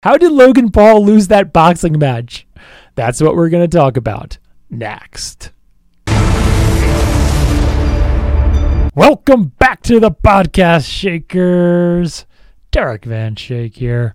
How did Logan Paul lose that boxing match? That's what we're going to talk about next. Welcome back to the podcast, Shakers. Derek Van Schaik here.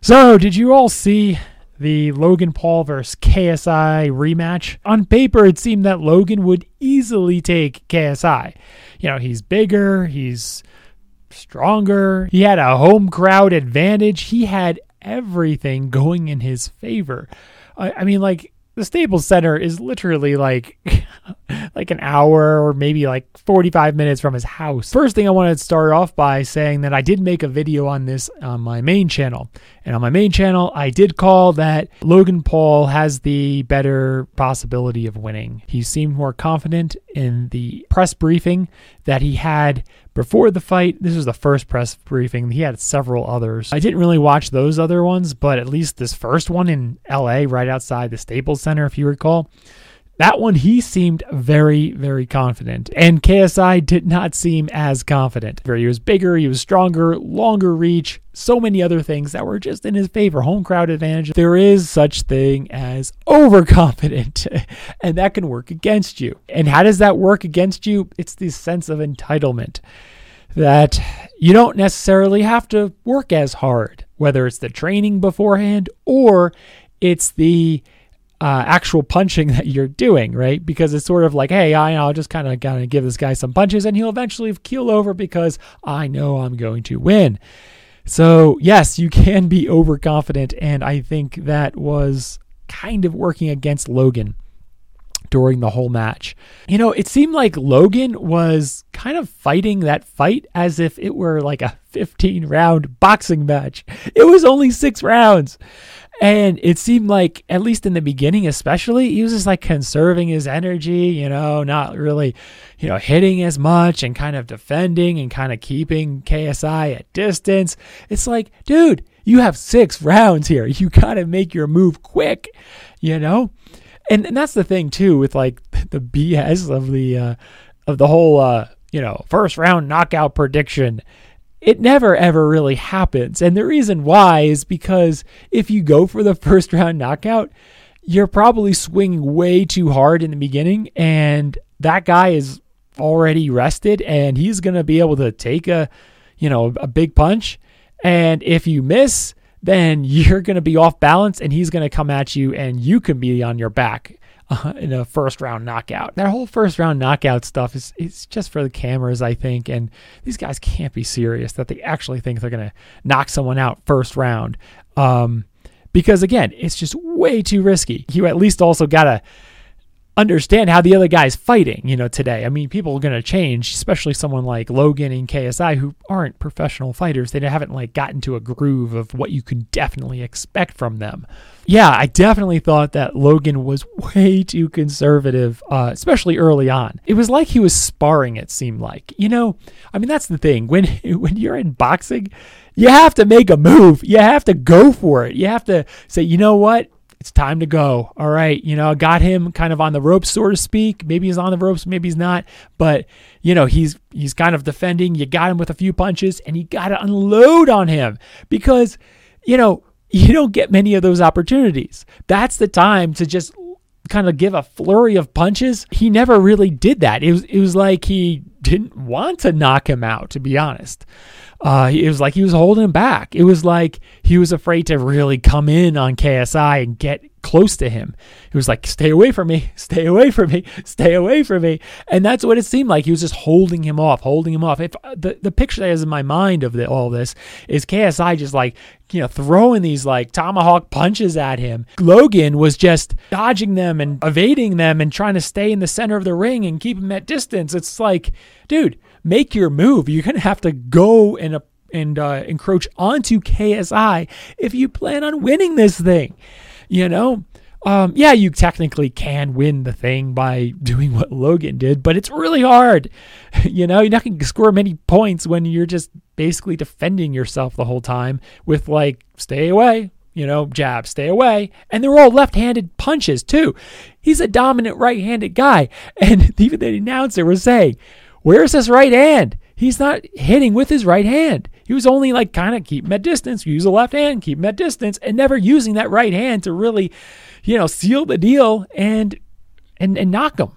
So, did you all see the Logan Paul versus KSI rematch? On paper, it seemed that Logan would easily take KSI. You know, he's bigger, he's stronger, he had a home crowd advantage, he had everything going in his favor. I, I mean, like, the Staples Center is literally like like an hour or maybe like 45 minutes from his house. First thing I want to start off by saying that I did make a video on this on my main channel. And on my main channel, I did call that Logan Paul has the better possibility of winning. He seemed more confident in the press briefing that he had before the fight. This was the first press briefing. He had several others. I didn't really watch those other ones, but at least this first one in LA, right outside the Staples Center, if you recall, that one, he seemed very, very confident. And KSI did not seem as confident. He was bigger, he was stronger, longer reach, so many other things that were just in his favor. Home crowd advantage. There is such thing as overconfident, and that can work against you. And how does that work against you? It's the sense of entitlement that you don't necessarily have to work as hard, whether it's the training beforehand or it's the uh, actual punching that you're doing, right? Because it's sort of like, hey, I, I'll just kind of gotta give this guy some punches, and he'll eventually keel over because I know I'm going to win. So yes, you can be overconfident, and I think that was kind of working against Logan during the whole match. You know, it seemed like Logan was kind of fighting that fight as if it were like a 15 round boxing match. It was only six rounds. And it seemed like, at least in the beginning, especially, he was just like conserving his energy, you know, not really, you know, hitting as much and kind of defending and kind of keeping KSI at distance. It's like, dude, you have six rounds here. You got to make your move quick, you know? And, and that's the thing, too, with like the BS of the, uh, of the whole, uh, you know, first round knockout prediction it never ever really happens. And the reason why is because if you go for the first round knockout, you're probably swinging way too hard in the beginning, and that guy is already rested, and he's going to be able to take a, you know, a big punch. And if you miss, then you're going to be off balance, and he's going to come at you, and you can be on your back uh, in a first round knockout. That whole first round knockout stuff is it's just for the cameras, I think. And these guys can't be serious that they actually think they're going to knock someone out first round. Um, because again, it's just way too risky. You at least also got to understand how the other guy's fighting, you know, today. I mean, people are going to change, especially someone like Logan and KSI who aren't professional fighters. They haven't like gotten to a groove of what you can definitely expect from them. Yeah, I definitely thought that Logan was way too conservative, uh, especially early on. It was like he was sparring. It seemed like, you know, I mean, that's the thing when when you're in boxing, you have to make a move. You have to go for it. You have to say, you know what, it's time to go. All right. You know, got him kind of on the ropes, so to speak. Maybe he's on the ropes, maybe he's not. But, you know, he's he's kind of defending. You got him with a few punches and you gotta unload on him. Because, you know, you don't get many of those opportunities. That's the time to just kind of give a flurry of punches. He never really did that. It was it was like he didn't want to knock him out, to be honest. Uh, it was like he was holding him back. It was like he was afraid to really come in on KSI and get close to him. He was like, "Stay away from me, stay away from me, stay away from me," and that's what it seemed like. He was just holding him off, holding him off. If uh, the the picture that is in my mind of the, all this is KSI just like you know throwing these like tomahawk punches at him. Logan was just dodging them and evading them and trying to stay in the center of the ring and keep him at distance. It's like, dude make your move. You're going to have to go and, uh, and uh, encroach onto KSI if you plan on winning this thing. You know, um, yeah, you technically can win the thing by doing what Logan did, but it's really hard. you know, you're not going to score many points when you're just basically defending yourself the whole time with like, stay away, you know, jab, stay away. And they're all left handed punches too. He's a dominant right handed guy. And even the announcer was saying, Where's his right hand? He's not hitting with his right hand. he was only like kind of keep him at distance, use the left hand, keep him at distance, and never using that right hand to really, you know, seal the deal and and and knock him.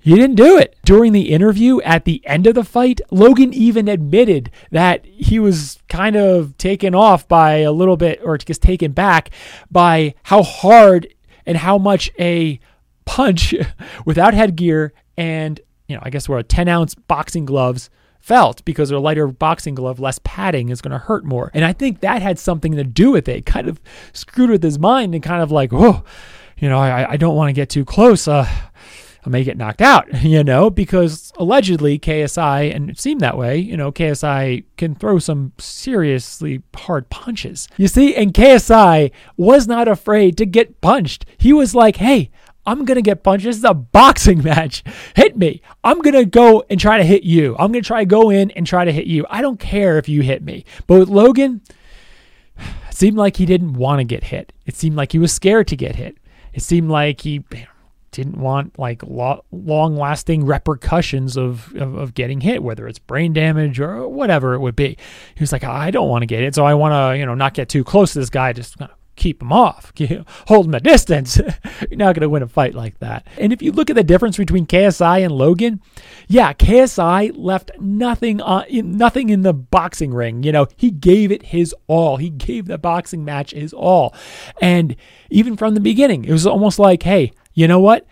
He didn't do it. During the interview at the end of the fight, Logan even admitted that he was kind of taken off by a little bit, or just taken back by how hard and how much a punch without headgear and, you know, I guess we're a 10 ounce boxing gloves felt because a lighter boxing glove, less padding is going to hurt more. And I think that had something to do with it. Kind of screwed with his mind and kind of like, oh, you know, I, I don't want to get too close. Uh, I may get knocked out, you know, because allegedly KSI, and it seemed that way, you know, KSI can throw some seriously hard punches. You see, and KSI was not afraid to get punched. He was like, hey, I'm going to get punched. This is a boxing match. Hit me. I'm going to go and try to hit you. I'm going to try to go in and try to hit you. I don't care if you hit me. But with Logan, it seemed like he didn't want to get hit. It seemed like he was scared to get hit. It seemed like he didn't want like lo- long lasting repercussions of, of, of, getting hit, whether it's brain damage or whatever it would be. He was like, I don't want to get it. So I want to, you know, not get too close to this guy, just kind of keep him off, hold at distance. You're not going to win a fight like that. And if you look at the difference between KSI and Logan, yeah, KSI left nothing on, nothing in the boxing ring. You know, he gave it his all. He gave the boxing match his all. And even from the beginning, it was almost like, hey, you know what?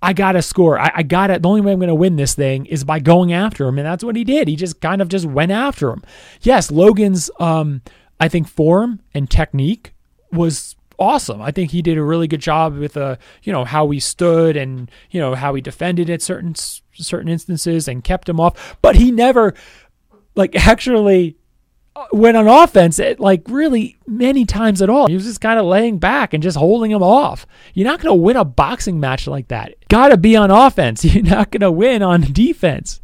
I got to score. I, I got to, the only way I'm going to win this thing is by going after him. And that's what he did. He just kind of just went after him. Yes, Logan's, um, I think, form and technique was awesome. I think he did a really good job with, uh, you know, how he stood and, you know, how he defended at certain, certain instances and kept him off. But he never, like, actually went on offense at like really many times at all. He was just kind of laying back and just holding him off. You're not going to win a boxing match like that. Got to be on offense. You're not going to win on defense.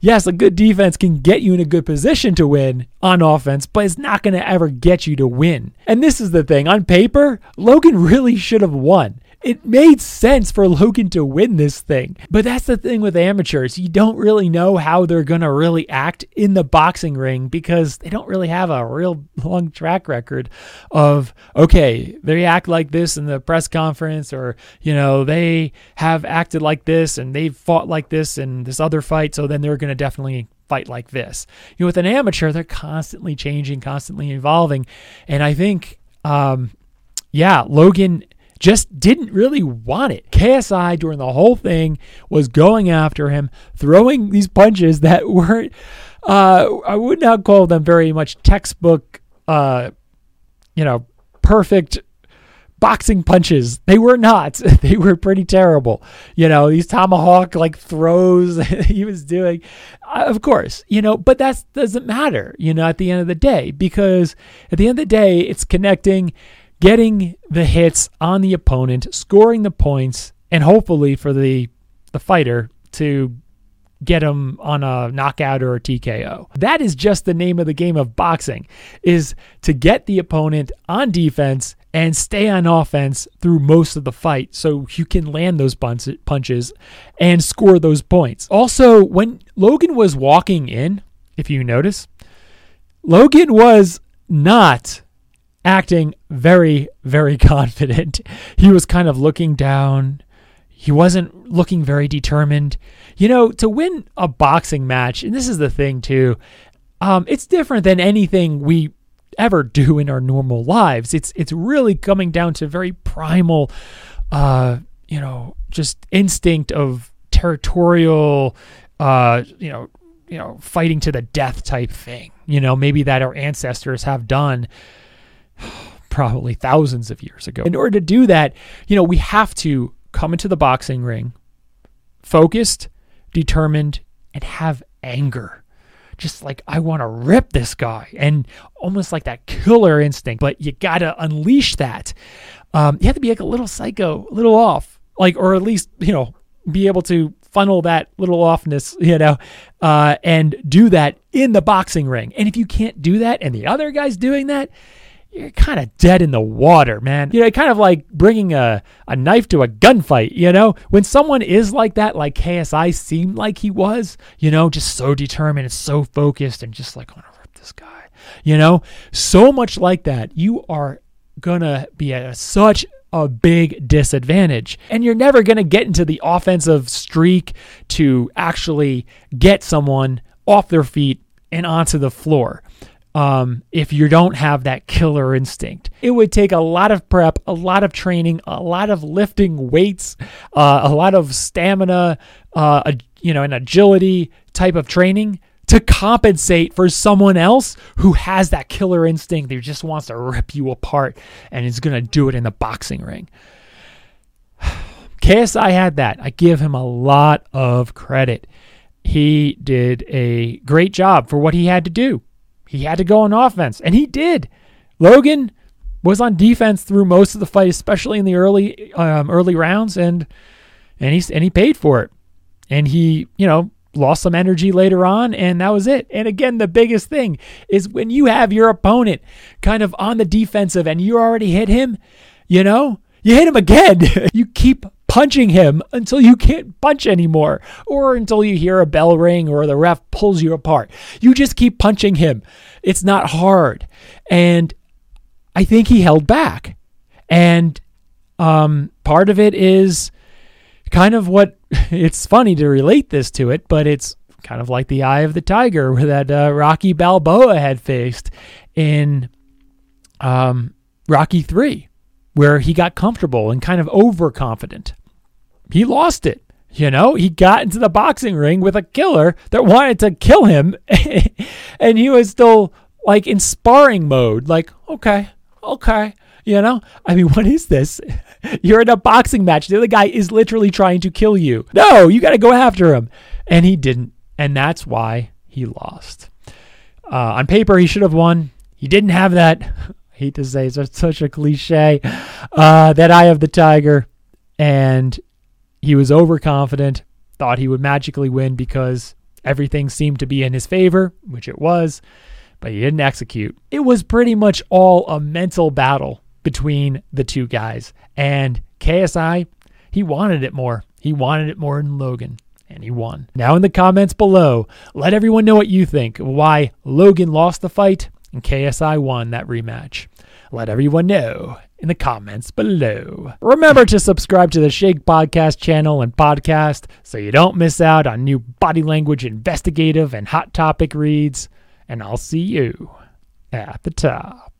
Yes, a good defense can get you in a good position to win on offense, but it's not going to ever get you to win. And this is the thing on paper, Logan really should have won it made sense for Logan to win this thing. But that's the thing with amateurs. You don't really know how they're going to really act in the boxing ring because they don't really have a real long track record of, okay, they act like this in the press conference or, you know, they have acted like this and they've fought like this in this other fight. So then they're going to definitely fight like this. You know, with an amateur, they're constantly changing, constantly evolving. And I think, um, yeah, Logan just didn't really want it. KSI during the whole thing was going after him, throwing these punches that weren't, uh, I would not call them very much textbook, uh, you know, perfect boxing punches. They were not. They were pretty terrible. You know, these tomahawk like throws he was doing. Uh, of course, you know, but that doesn't matter, you know, at the end of the day, because at the end of the day, it's connecting getting the hits on the opponent, scoring the points, and hopefully for the the fighter to get him on a knockout or a TKO. That is just the name of the game of boxing is to get the opponent on defense and stay on offense through most of the fight so you can land those punches and score those points. Also, when Logan was walking in, if you notice, Logan was not acting very, very confident. He was kind of looking down. He wasn't looking very determined. You know, to win a boxing match, and this is the thing too, um, it's different than anything we ever do in our normal lives. It's it's really coming down to very primal, uh, you know, just instinct of territorial, uh, you know, you know, fighting to the death type thing. You know, maybe that our ancestors have done probably thousands of years ago. In order to do that, you know, we have to come into the boxing ring focused, determined, and have anger. Just like, I want to rip this guy, and almost like that killer instinct, but you got to unleash that. Um, you have to be like a little psycho, a little off, like, or at least, you know, be able to funnel that little offness, you know, uh, and do that in the boxing ring. And if you can't do that, and the other guy's doing that, you're kind of dead in the water, man. You know, kind of like bringing a, a knife to a gunfight, you know? When someone is like that, like KSI seemed like he was, you know, just so determined and so focused and just like, I want to rip this this guy. You know, so much like that. You are going to be at a, such a big disadvantage. And you're never going to get into the offensive streak to actually get someone off their feet and onto the floor. Um, if you don't have that killer instinct, it would take a lot of prep, a lot of training, a lot of lifting weights, uh, a lot of stamina, uh, you know, an agility type of training to compensate for someone else who has that killer instinct that just wants to rip you apart and is going to do it in the boxing ring. KSI had that. I give him a lot of credit. He did a great job for what he had to do. He had to go on offense, and he did. Logan was on defense through most of the fight, especially in the early um, early rounds, and and he and he paid for it. And he, you know, lost some energy later on, and that was it. And again, the biggest thing is when you have your opponent kind of on the defensive and you already hit him, you know, you hit him again. you keep punching him until you can't punch anymore, or until you hear a bell ring or the ref pulls you apart. You just keep punching him. It's not hard. And I think he held back. And um, part of it is kind of what it's funny to relate this to it, but it's kind of like the eye of the tiger that uh, Rocky Balboa had faced in um, Rocky 3, where he got comfortable and kind of overconfident. He lost it. You know, he got into the boxing ring with a killer that wanted to kill him, and he was still like in sparring mode, like, okay, okay. You know, I mean, what is this? You're in a boxing match. The other guy is literally trying to kill you. No, you got to go after him. And he didn't. And that's why he lost. Uh, on paper, he should have won. He didn't have that. I hate to say it's such a cliche. Uh, that eye of the tiger. And he was overconfident, thought he would magically win because everything seemed to be in his favor, which it was, but he didn't execute. It was pretty much all a mental battle between the two guys. And KSI, he wanted it more. He wanted it more than Logan, and he won. Now, in the comments below, let everyone know what you think why Logan lost the fight and KSI won that rematch. Let everyone know in the comments below. Remember to subscribe to the Shake Podcast channel and podcast so you don't miss out on new body language investigative and hot topic reads. And I'll see you at the top.